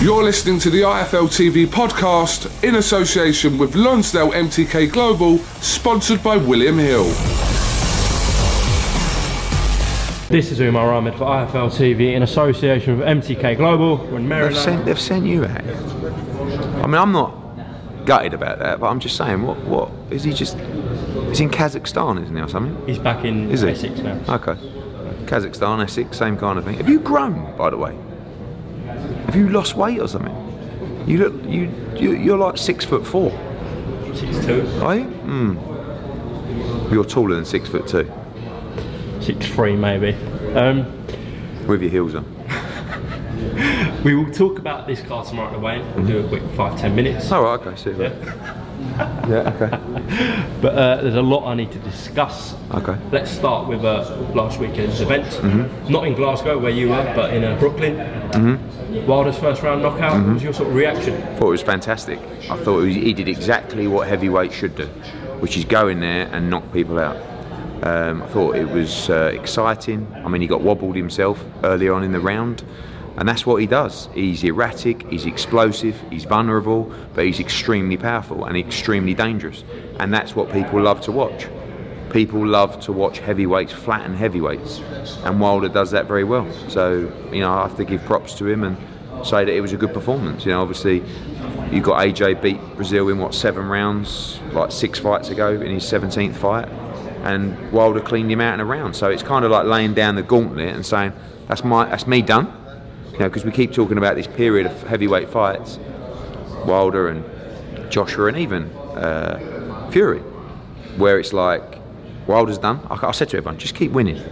You're listening to the IFL TV podcast in association with Lonsdale MTK Global, sponsored by William Hill. This is Umar Ahmed for IFL TV in association with MTK Global. We're in Maryland. They've sent, they've sent you out. I mean, I'm not gutted about that, but I'm just saying, what, what is he just? He's in Kazakhstan, isn't he, or something? He's back in Is he? Now. Okay. Kazakhstan, Essex, same kind of thing. Have you grown, by the way? Have you lost weight or something? You look, you, you you're like six foot four, Six two, are you? Hmm. You're taller than six foot two. Six three maybe. Um, with your heels on. we will talk about this car tomorrow at the weigh We'll do a quick five ten minutes. Oh, right, okay, see that. Yeah, okay. But uh, there's a lot I need to discuss. Okay. Let's start with uh, last weekend's event. Mm-hmm. Not in Glasgow where you were, but in uh, Brooklyn. Mm-hmm. Wilder's first round knockout. What was your sort of reaction? I thought it was fantastic. I thought was, he did exactly what heavyweight should do, which is go in there and knock people out. Um, I thought it was uh, exciting. I mean, he got wobbled himself early on in the round, and that's what he does. He's erratic, he's explosive, he's vulnerable, but he's extremely powerful and extremely dangerous. And that's what people love to watch. People love to watch heavyweights flatten heavyweights, and Wilder does that very well. So, you know, I have to give props to him and say that it was a good performance. You know, obviously, you got AJ beat Breazeale in what seven rounds, like six fights ago in his 17th fight, and Wilder cleaned him out in a round. So it's kind of like laying down the gauntlet and saying, "That's my, that's me done." You know, because we keep talking about this period of heavyweight fights, Wilder and Joshua and even uh, Fury, where it's like Wilder's done. I, I said to everyone, just keep winning,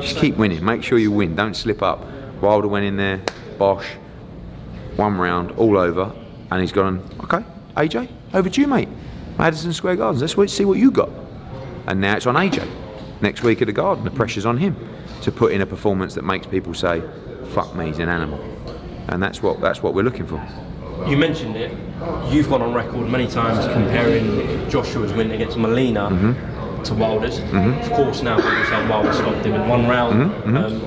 just keep winning. Make sure you win. Don't slip up. Wilder went in there, Bosch, one round, all over, and he's gone. Okay, AJ, over to you, mate. Madison Square Gardens. Let's wait, see what you got. And now it's on AJ. Next week at the Garden, the pressure's on him to put in a performance that makes people say, "Fuck me, he's an animal." And that's what that's what we're looking for. You mentioned it. You've gone on record many times comparing Joshua's win against Molina Mm-hmm. to Wilder's. Of course, now people Wilder stopped him in one round. Mm-hmm. Um,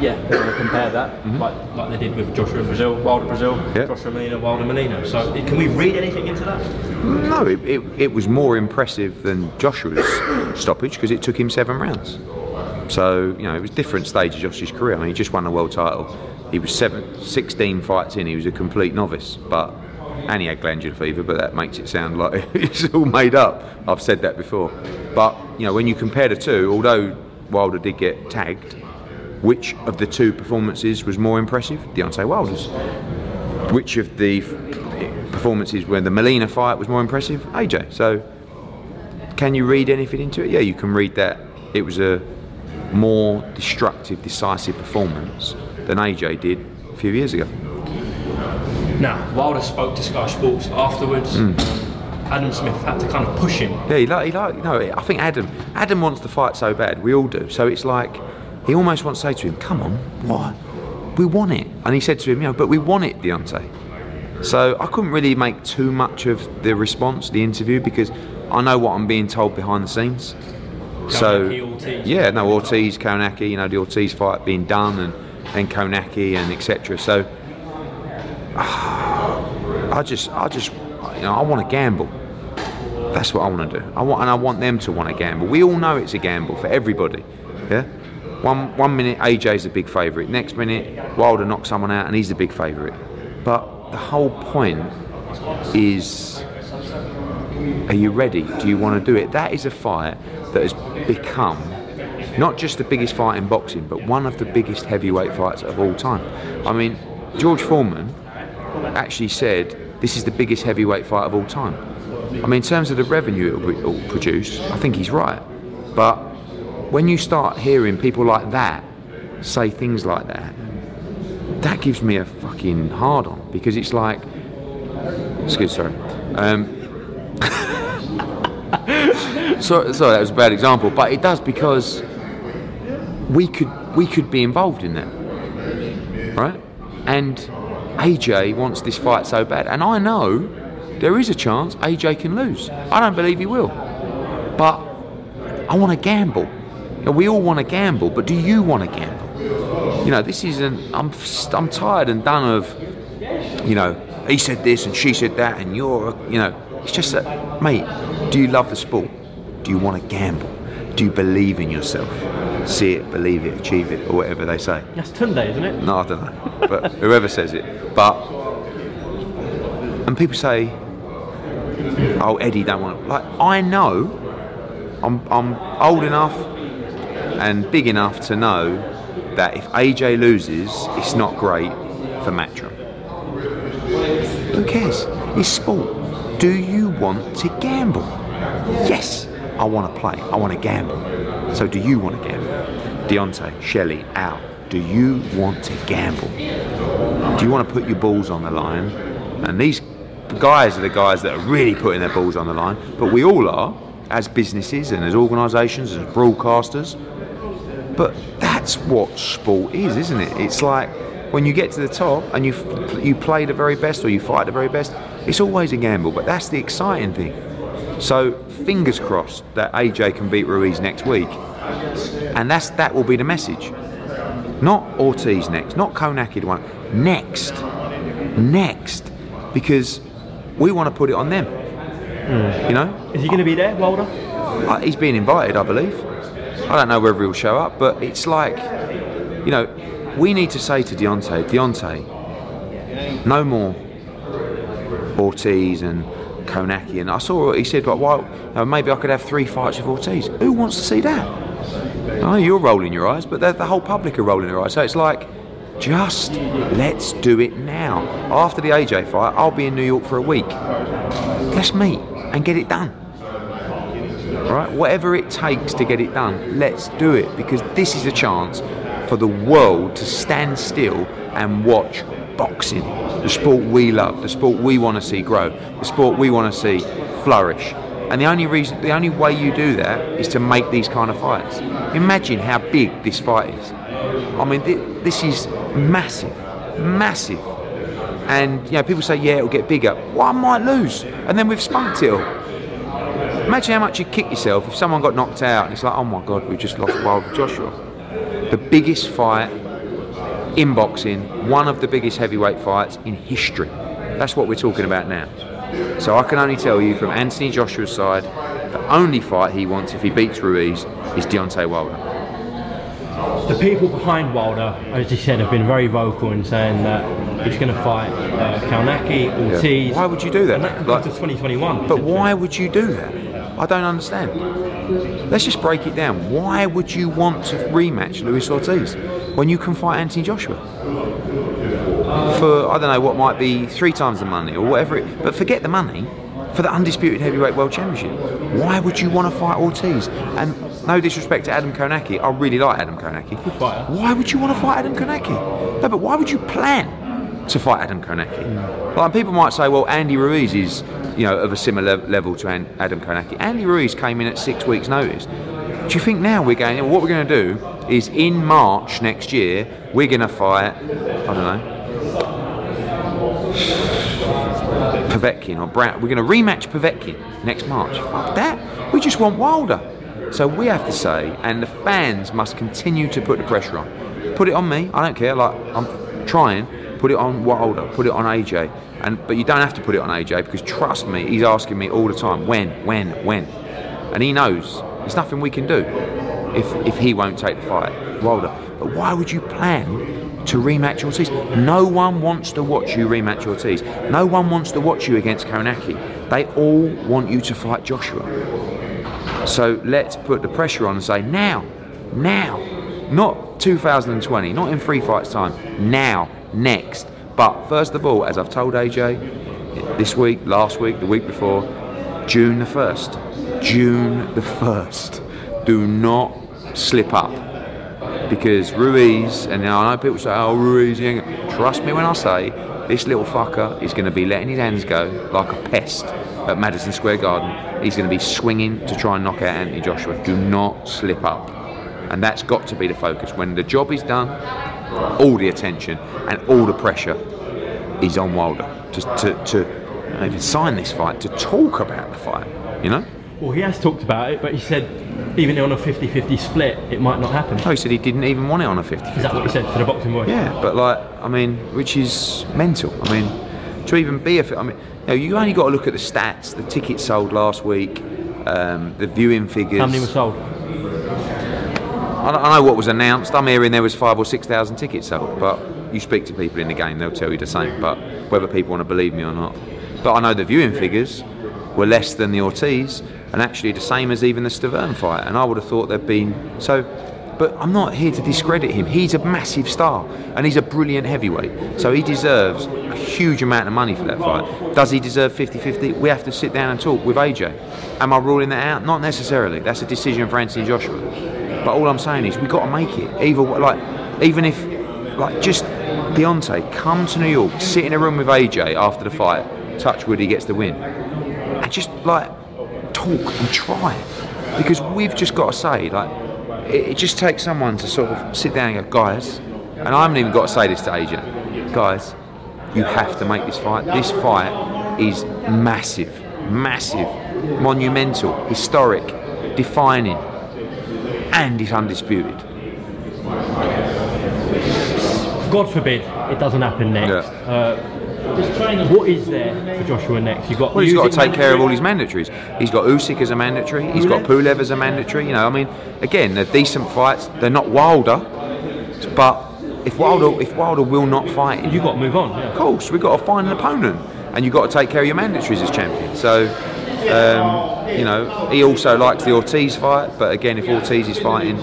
yeah, they're going to compare that like, like they did with Joshua Breazeale, Wilder Breazeale, Yeah. Joshua Molina, Wilder Molina. So can we read anything into that? No, it, it, it was more impressive than Joshua's stoppage because it took him seven rounds. So, you know, it was different stage of Joshua's career. I mean, he just won the world title. He was seven, 16 fights in, he was a complete novice. But and he had glandular fever, but that makes it sound like it's all made up. I've said that before. But, you know, when you compare the two, although Wilder did get tagged, which of the two performances was more impressive? Deontay Wilder's. Which of the performances when the Molina fight was more impressive? AJ. So, can you read anything into it? Yeah, you can read that it was a more destructive, decisive performance than AJ did a few years ago. Now, Wilder spoke to Sky Sports afterwards. Hmm. Adam Smith had to kind of push him. Yeah, he like, he like, no, I think Adam, Adam wants the fight so bad. We all do. So it's like he almost wants to say to him, "Come on, what? We want it." And he said to him, "You know, but we want it, Deontay." So I couldn't really make too much of the response, the interview, because I know what I'm being told behind the scenes. So Ortiz. yeah, no Ortiz, Kownacki, you know the Ortiz fight being done, and then Kownacki and etc. So ah, I just, I just, you know, I want to gamble. That's what I want to do. I want, and I want them to want to gamble. We all know it's a gamble for everybody. Yeah. One one minute AJ's the big favourite. Next minute Wilder knocks someone out and he's the big favourite. But the whole point is, are you ready? Do you want to do it? That is a fight that has become not just the biggest fight in boxing, but one of the biggest heavyweight fights of all time. I mean, George Foreman actually said this is the biggest heavyweight fight of all time. I mean, in terms of the revenue it'll, produce, I think he's right. But when you start hearing people like that say things like that, that gives me a fucking hard on because it's like, excuse sorry. Um, so, sorry, that was a bad example, but it does because we could we could be involved in that, right? And AJ wants this fight so bad, and I know there is a chance AJ can lose. I don't believe he will, but I want to gamble. You know, we all want to gamble, but do you want to gamble? You know, this isn't. I'm I'm tired and done of, you know, he said this and she said that, and you're, you know, it's just that, mate. Do you love the sport? Do you want to gamble? Do you believe in yourself? See it, believe it, achieve it, or whatever they say. That's Tunde, isn't it? No, I don't know. But whoever says it. But and people say, "Oh, Eddie don't want." To. Like I know, I'm I'm old enough and big enough to know that if AJ loses, it's not great for Matchroom. Who cares? It's sport. Do you want to gamble? Yes, I want to play. I want to gamble. So do you want to gamble? Deontay, Shelley, Al, do you want to gamble? Do you want to put your balls on the line? And these guys are the guys that are really putting their balls on the line, but we all are as businesses and as organisations, as broadcasters. But that's what sport is, isn't it? It's like when you get to the top and you you play the very best or you fight the very best, it's always a gamble, but that's the exciting thing. So fingers crossed that AJ can beat Ruiz next week, and that's that will be the message. Not Ortiz next, not Kownacki one next, next, because we want to put it on them. You know, Is he going to be there, Wilder? uh, he's been invited, I believe. I don't know whether he'll show up, but it's like, you know, we need to say to Deontay, Deontay, no more Ortiz and Kownacki. And I saw what he said, like, well, know, maybe I could have three fights with Ortiz. Who wants to see that? Oh, you're rolling your eyes, but the whole public are rolling their eyes. So it's like, just let's do it now. After the AJ fight, I'll be in New York for a week. Let's meet and get it done. Right? Whatever it takes to get it done, let's do it because this is a chance for the world to stand still and watch boxing, the sport we love, the sport we want to see grow, the sport we want to see flourish. And the only reason, the only way you do that is to make these kind of fights. Imagine how big this fight is. I mean, thi- this is massive, massive. And you know, people say, yeah, it'll get bigger. Well, I might lose, and then we've spunked it all. Imagine how much you'd kick yourself if someone got knocked out and it's like, oh my god, we just lost Wilder Joshua. The biggest fight in boxing, one of the biggest heavyweight fights in history. That's what we're talking about now. So I can only tell you from Anthony Joshua's side, the only fight he wants if he beats Ruiz is Deontay Wilder. The people behind Wilder, as you said, have been very vocal in saying that he's going to fight uh, Kownacki, Ortiz. Why would you do that? And that Like- to 2021. But why would you do that? I don't understand. Let's just break it down. Why would you want to rematch Luis Ortiz when you can fight Anthony Joshua? For, I don't know, what might be three times the money or whatever it, but forget the money. For the undisputed heavyweight world championship, why would you want to fight Ortiz? And no disrespect to Adam Kownacki, I really like Adam Kownacki. Why would you want to fight Adam Kownacki? No, but why would you plan to fight Adam Kownacki? Mm. Like people might say, well, Andy Ruiz is, you know, of a similar level to Adam Konaki. Andy Ruiz came in at six weeks' notice. Do you think now we're going? What we're going to do is in March next year we're going to fight. I don't know. Povetkin or Brown. We're going to rematch Povetkin next March. Fuck that. We just want Wilder. So we have to say, and the fans must continue to put the pressure on. Put it on me. I don't care. Like I'm trying. Put it on Wilder. Put it on AJ. And but you don't have to put it on AJ because trust me, he's asking me all the time. When? When? When? And he knows there's nothing we can do if if he won't take the fight, Wilder. But why would you plan to rematch Ortiz? No one wants to watch you rematch Ortiz. No one wants to watch you against Kownacki. They all want you to fight Joshua. So let's put the pressure on and say now, now, not 2020, not in three fights time, now, next. But first of all, as I've told AJ this week, last week, the week before, June the 1st. June the 1st. Do not slip up. because Ruiz, and I know people say, "Oh, Ruiz," trust me when I say this little fucker is going to be letting his hands go like a pest at Madison Square Garden. He's going to be swinging to try and knock out Anthony Joshua. Do not slip up, and that's got to be the focus. When the job is done, all the attention and all the pressure is on Wilder to to, to even sign this fight, to talk about the fight. You know. Well, he has talked about it, but he said even on a 50-50 split, it might not happen. Oh, he said he didn't even want it on a 50 Is that what he said to the boxing boy? Yeah, but like, I mean, which is mental. I mean, to even be a, I mean, you know, you only got to look at the stats. The tickets sold last week, um, the viewing figures. How many were sold? I I know what was announced. I'm hearing there was five or six thousand tickets sold, but you speak to people in the game, they'll tell you the same. But whether people want to believe me or not, but I know the viewing figures were less than the Ortiz, and actually the same as even the Stiverne fight. And I would have thought there'd been so. But I'm not here to discredit him. He's a massive star, and he's a brilliant heavyweight. So he deserves a huge amount of money for that fight. Does he deserve 50-50? We have to sit down and talk with AJ. Am I ruling that out? Not necessarily. That's a decision for Anthony Joshua. But all I'm saying is we've got to make it. Either like, even if like just Deontay come to New York, sit in a room with AJ after the fight, touch wood he gets the win, and just like talk and try, because we've just got to say like it, it just takes someone to sort of sit down and go, guys, and I haven't even got to say this to AJ, guys, you have to make this fight. This fight is massive, massive, monumental, historic, defining, and it's undisputed. God forbid it doesn't happen next. Yeah. Uh, what is there for Joshua next? You've got Well, he's got to take care of all his mandatory. mandatories. He's got Usyk as a mandatory. He's got Pulev as a mandatory. You know, I mean, again, they're decent fights. They're not Wilder, but if Wilder, if Wilder will not fight him, You've got to move on. Yeah. of course, we've got to find an opponent, and you've got to take care of your mandatories as champion. So, um, you know, he also likes the Ortiz fight, but again, if Ortiz is fighting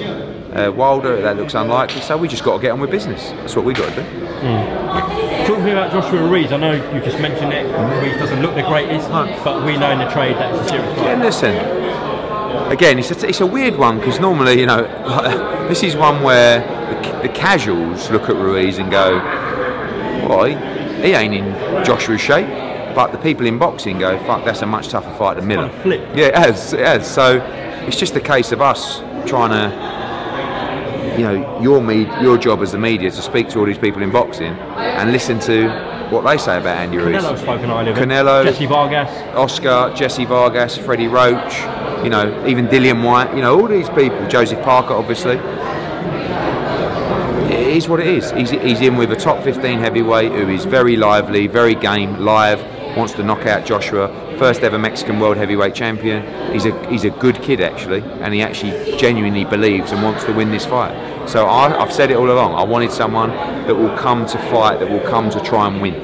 uh, Wilder, that looks unlikely. So we just got to get on with business. That's what we got to do. Talk to me about Joshua Ruiz. I know you just mentioned it. Ruiz doesn't look the greatest, but we know in the trade that it's a serious Yeah, listen. Again, it's a, it's a weird one because normally, you know, this is one where the, the casuals look at Ruiz and go, "Well, he, he ain't in Joshua's shape," but the people in boxing go, "Fuck, that's a much tougher fight than Miller." kind of flipped. Yeah, it has, it has. So it's just a case of us trying to you know, your me, your job as the media to speak to all these people in boxing and listen to what they say about Andy Ruiz. Canelo spoke highly of. Canelo. Jesse Vargas. Oscar, Jesse Vargas, Freddie Roach, you know, even Dillian Whyte, you know, all these people, Joseph Parker, obviously. It is what it is. He's, he's in with a top 15 heavyweight who is very lively, very game, live, wants to knock out Joshua, first ever Mexican world heavyweight champion. He's a, he's a good kid, actually, and he actually genuinely believes and wants to win this fight. So I, I've said it all along. I wanted someone that will come to fight, that will come to try and win,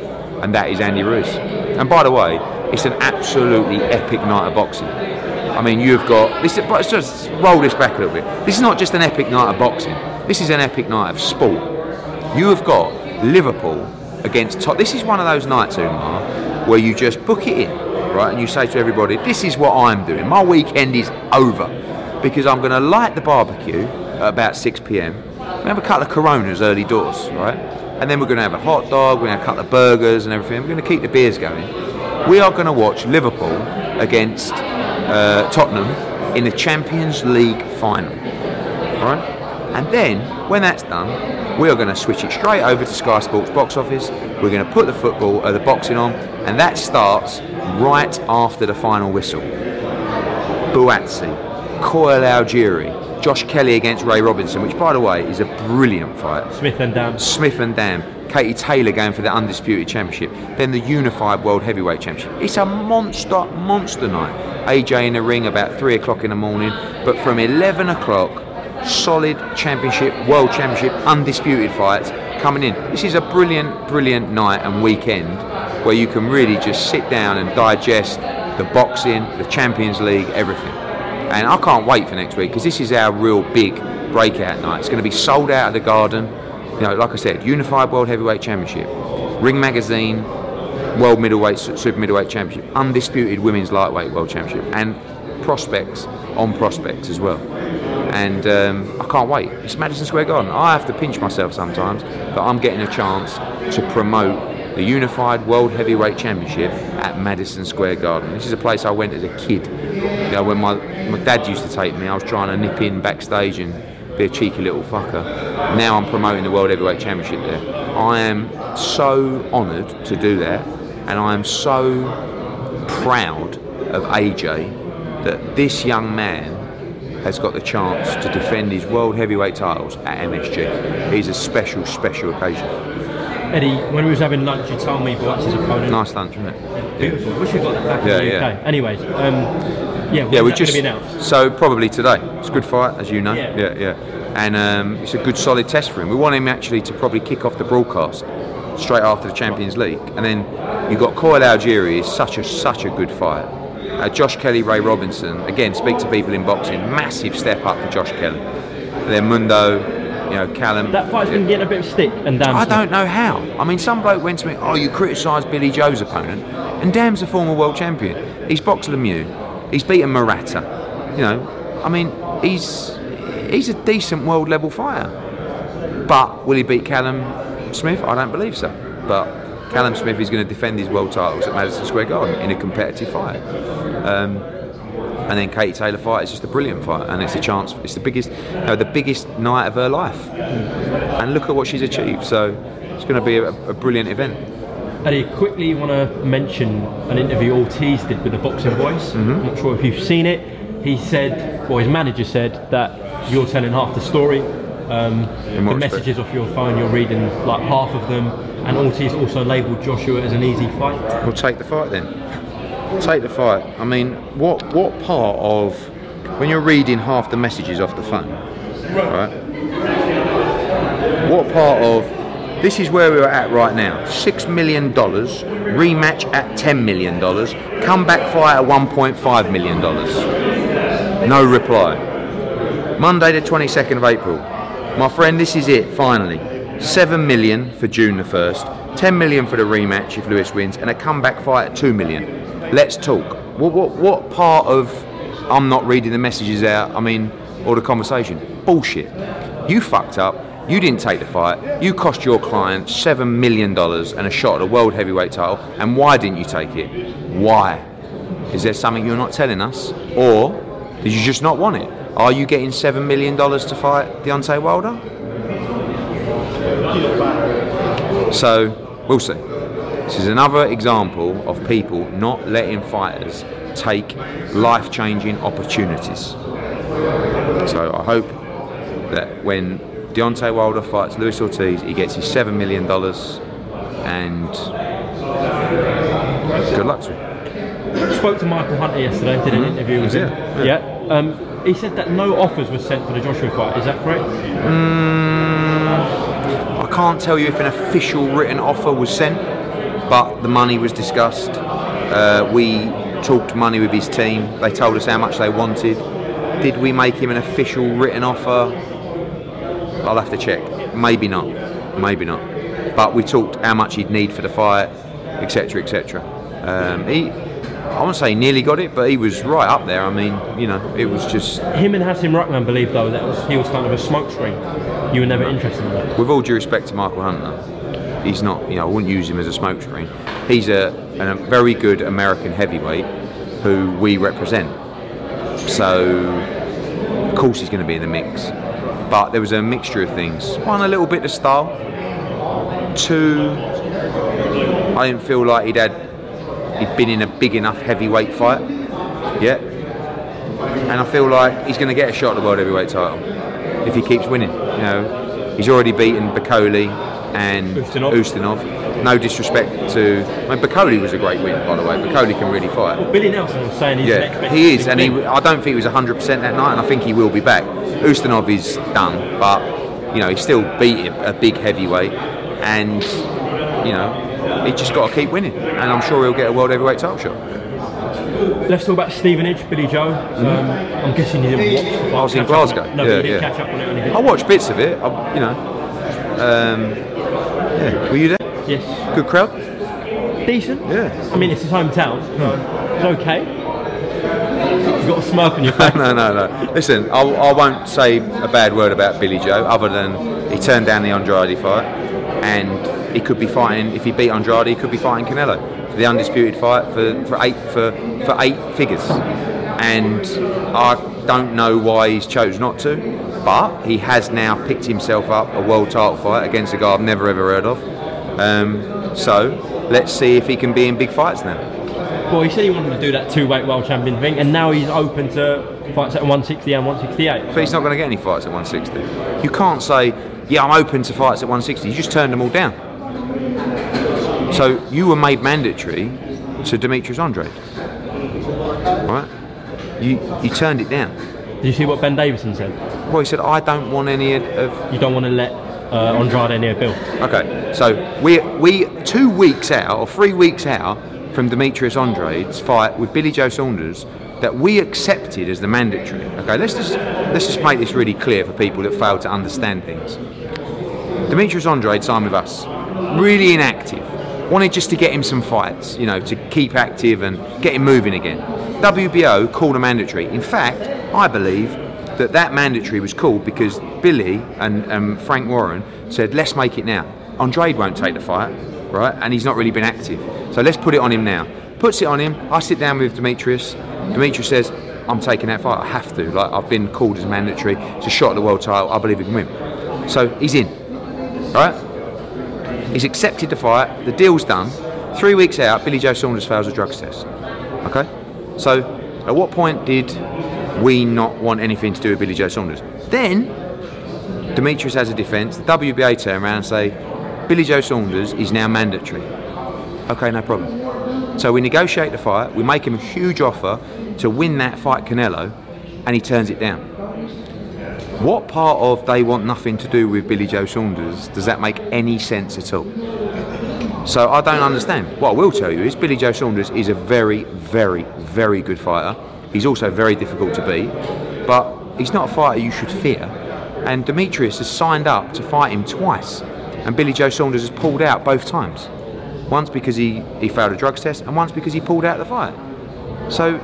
and that is Andy Ruiz. And by the way, it's an absolutely epic night of boxing. I mean, you've got this. Let's just roll this back a little bit. This is not just an epic night of boxing. This is an epic night of sport. You have got Liverpool against top. This is one of those nights, Umar, where you just book it in, right? And you say to everybody, "This is what I'm doing. My weekend is over because I'm going to light the barbecue at about 6 p.m. We have a couple of Coronas early doors, right? And then we're going to have a hot dog. We're going to have a couple of burgers and everything. We're going to keep the beers going. We are going to watch Liverpool against uh, Tottenham in the Champions League final, right? And then, when that's done, we are going to switch it straight over to Sky Sports box office. We're going to put the football, uh, the boxing on, and that starts right after the final whistle. Buatsi, Coyle Algieri, Josh Kelly against Ray Robinson, which, by the way, is a brilliant fight. Smith and Dam. Smith and Dam, Katie Taylor going for the undisputed championship, then the unified world heavyweight championship. It's a monster, monster night. AJ in the ring about three o'clock in the morning, but from 11 o'clock, solid championship, world championship, undisputed fights coming in. This is a brilliant, brilliant night and weekend where you can really just sit down and digest the boxing, the Champions League, everything. And I can't wait for next week because this is our real big breakout night. It's going to be sold out of the garden. You know, like I said, Unified World Heavyweight Championship, Ring Magazine, World Middleweight, Super Middleweight Championship, Undisputed Women's Lightweight World Championship, and prospects on prospects as well. And um, I can't wait. It's Madison Square Garden. I have to pinch myself sometimes that I'm getting a chance to promote the Unified World Heavyweight Championship at Madison Square Garden. This is a place I went as a kid. You know, when my, my dad used to take me, I was trying to nip in backstage and be a cheeky little fucker. Now I'm promoting the World Heavyweight Championship there. I am so honoured to do that, and I am so proud of AJ that this young man has got the chance to defend his world heavyweight titles at MSG. He's a special, special occasion. Eddie, when we was having lunch, you told me about his opponent. Nice lunch, wasn't it? Beautiful. Wish we got that back Yeah, in the UK. yeah. Anyways, um, yeah, Yeah, we just so probably today. It's a good fight, as you know. Yeah. yeah, yeah. And um, it's a good solid test for him. We want him actually to probably kick off the broadcast straight after the Champions League, and then you've got Coyle Algieri is such a such a good fight. Uh, Josh Kelly, Ray Robinson. Again, speak to people in boxing. Massive step up for Josh Kelly. Then Mundo, you know, Callum. That fight's been getting a bit of stick and damn. I don't know how. I mean, some bloke went to me, oh, you criticised Billy Joe's opponent, and Dam's a former world champion. He's boxed Lemieux. He's beaten Murata. You know, I mean, he's he's a decent world level fighter. But will he beat Callum Smith? I don't believe so. But Callum Smith is going to defend his world titles at Madison Square Garden in a competitive fight. Um, and then Katie Taylor fight is just a brilliant fight, and it's a chance. It's the biggest, you know, the biggest night of her life, and look at what she's achieved. So it's going to be a, a brilliant event. Eddie, quickly want to mention an interview Ortiz did with the Boxing Voice. Mm-hmm. I'm not sure if you've seen it. He said, well, his manager said that you're telling half the story. Um, the messages off your phone, you're reading like half of them, and Ortiz also labelled Joshua as an easy fight. We'll take the fight then. Take the fight. I mean, what what part of when you're reading half the messages off the phone, right? What part of this is where we're at right now? Six million dollars rematch at ten million dollars. Comeback fight at one point five million dollars. No reply. Monday the 22nd of April. My friend, this is it, finally. 7 million for June the 1st, 10 million for the rematch if Luis wins, and a comeback fight at 2 million. Let's talk. What, what, what part of I'm not reading the messages out, I mean, or the conversation? Bullshit. You fucked up. You didn't take the fight. You cost your client $7 million and a shot at a world heavyweight title. And why didn't you take it? Why? Is there something you're not telling us? Or did you just not want it? Are you getting $7 million to fight Deontay Wilder? So, we'll see. This is another example of people not letting fighters take life changing opportunities. So, I hope that when Deontay Wilder fights Luis Ortiz, he gets his $7 million and good luck to him. Spoke to Michael Hunter yesterday, did an interview with him. Mm-hmm. Yeah, Yeah. Um, he said that no offers were sent for the Joshua fight. Is that correct? I can't tell you if an official written offer was sent, but the money was discussed. Uh, we talked money with his team. They told us how much they wanted. Did we make him an official written offer? I'll have to check. Maybe not. Maybe not. But we talked how much he'd need for the fight, etc., etc. Um, he, I won't say he nearly got it, but he was right up there. I mean, you know, it was just Him and Hasim Rahman believed though that was, he was kind of a smokescreen. You were never interested in that. with all due respect to Michael Hunter, he's not. You know, I wouldn't use him as a smokescreen. He's a, a very good American heavyweight who we represent. So, of course, he's going to be in the mix. But there was a mixture of things. One, a little bit of style. Two, I didn't feel like he'd had he'd been in a big enough heavyweight fight yet. And I feel like he's going to get a shot at the world heavyweight title if he keeps winning. You know, he's already beaten Bakole and Ustinov. Ustinov. No disrespect to. I mean, Bakole was a great win, by the way. Bakole can really fight. Well, Billy Nelson was saying he's Yeah, next best he is, and he. I don't think he was 100% that night, and I think he will be back. Ustinov is done, but you know he still beat a big heavyweight, and you know he just got to keep winning, and I'm sure he'll get a world heavyweight title shot. Let's talk about Stevenage, Billy Joe. Um, I'm guessing you didn't watch the fight. I was in catch up on Glasgow. No, yeah, you didn't yeah. catch up on it or. I watched bits of it. I, you know, um, yeah. Were you there? Yes. Good crowd. Decent. Yeah. I mean, it's his hometown. So it's okay. You've got a smirk on your face. no, no, no. Listen, I, I won't say a bad word about Billy Joe, other than he turned down the Andrade fight, and he could be fighting. If he beat Andrade, he could be fighting Canelo for the undisputed fight for, for eight for for eight figures. And I don't know why he's chose not to, but he has now picked himself up a world title fight against a guy I've never ever heard of. Um, so let's see if he can be in big fights now. Well, he said he wanted to do that two-weight world champion thing, and now he's open to fights at 160 and 168. But he's not going to get any fights at 160. You can't say, yeah, I'm open to fights at 160. You just turned them all down. So you were made mandatory to Demetrius Andrade. Right? You, you turned it down. Did you see what Ben Davison said? Well, he said, I don't want any of. You don't want to let uh, Andrade near Bill. Okay, so we we two weeks out or three weeks out from Demetrius Andrade's fight with Billy Joe Saunders that we accepted as the mandatory. Okay, let's just let's just make this really clear for people that fail to understand things. Demetrius Andrade signed with us, really inactive. Wanted just to get him some fights, you know, to keep active and get him moving again. WBO called a mandatory. In fact, I believe that that mandatory was called because Billy and Frank Warren said, let's make it now. Andrade won't take the fight, right? And he's not really been active. So let's put it on him now. Puts it on him. I sit down with Demetrius. Demetrius says, I'm taking that fight. I have to. Like I've been called as mandatory. It's a shot at the world title. I believe he can win. So he's in. Right? He's accepted the fight. The deal's done. Three weeks out, Billy Joe Saunders fails a drugs test. Okay? So at what point did we not want anything to do with Billy Joe Saunders? Then Demetrius has a defence. The WBA turn around and say, Billy Joe Saunders is now mandatory. Okay, no problem. So we negotiate the fight. We make him a huge offer to win that fight, Canelo, and he turns it down. What part of they want nothing to do with Billy Joe Saunders does that make any sense at all? So I don't understand. What I will tell you is Billy Joe Saunders is a very, very, very good fighter. He's also very difficult to beat, but he's not a fighter you should fear. And Demetrius has signed up to fight him twice, and Billy Joe Saunders has pulled out both times. Once because he, he failed a drugs test, and once because he pulled out the fight. So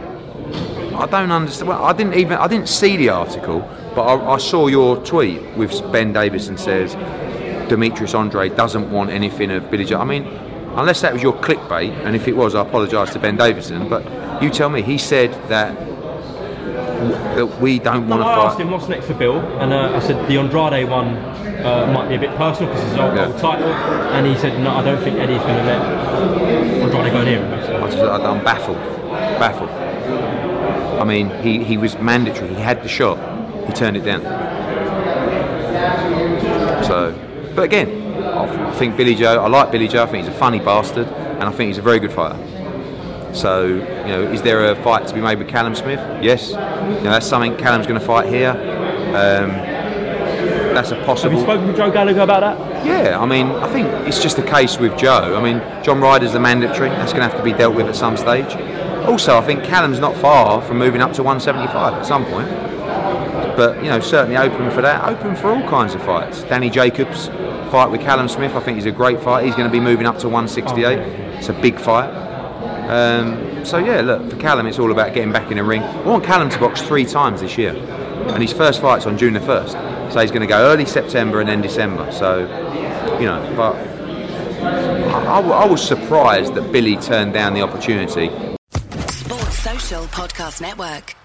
I don't understand. Well, I didn't even I didn't see the article, but I, I saw your tweet with Ben Davison says Demetrius Andrade doesn't want anything of Billy Joe. I mean, unless that was your clickbait, and if it was, I apologise to Ben Davison. But you tell me. He said that that we don't want No, to I asked him what's next for Bill, and uh, I said the Andrade one uh, might be a bit personal because it's his old, Yeah. old title, and he said no, I don't think Eddie's going to let Andrade go near him. I just, I'm baffled, baffled. I mean, he, he was mandatory. He had the shot. He turned it down. So, but again, I think Billy Joe. I like Billy Joe. I think he's a funny bastard, and I think he's a very good fighter. So, you know, is there a fight to be made with Callum Smith? Yes. You know, that's something Callum's going to fight here. Um, that's a possible. Have you spoken to Joe Gallagher about that? Yeah, I mean, I think it's just a case with Joe. I mean, John Ryder's the mandatory. That's going to have to be dealt with at some stage. Also, I think Callum's not far from moving up to 175 at some point. But, you know, certainly open for that. Open for all kinds of fights. Danny Jacobs fight with Callum Smith. I think he's a great fight. He's going to be moving up to 168. It's a big fight. Um, so, yeah, look, for Callum, it's all about getting back in the ring. I want Callum to box three times this year. And his first fight's on June the 1st. So he's going to go early September and then December. So, you know, but I, I- was surprised that Billy turned down the opportunity Podcast Network.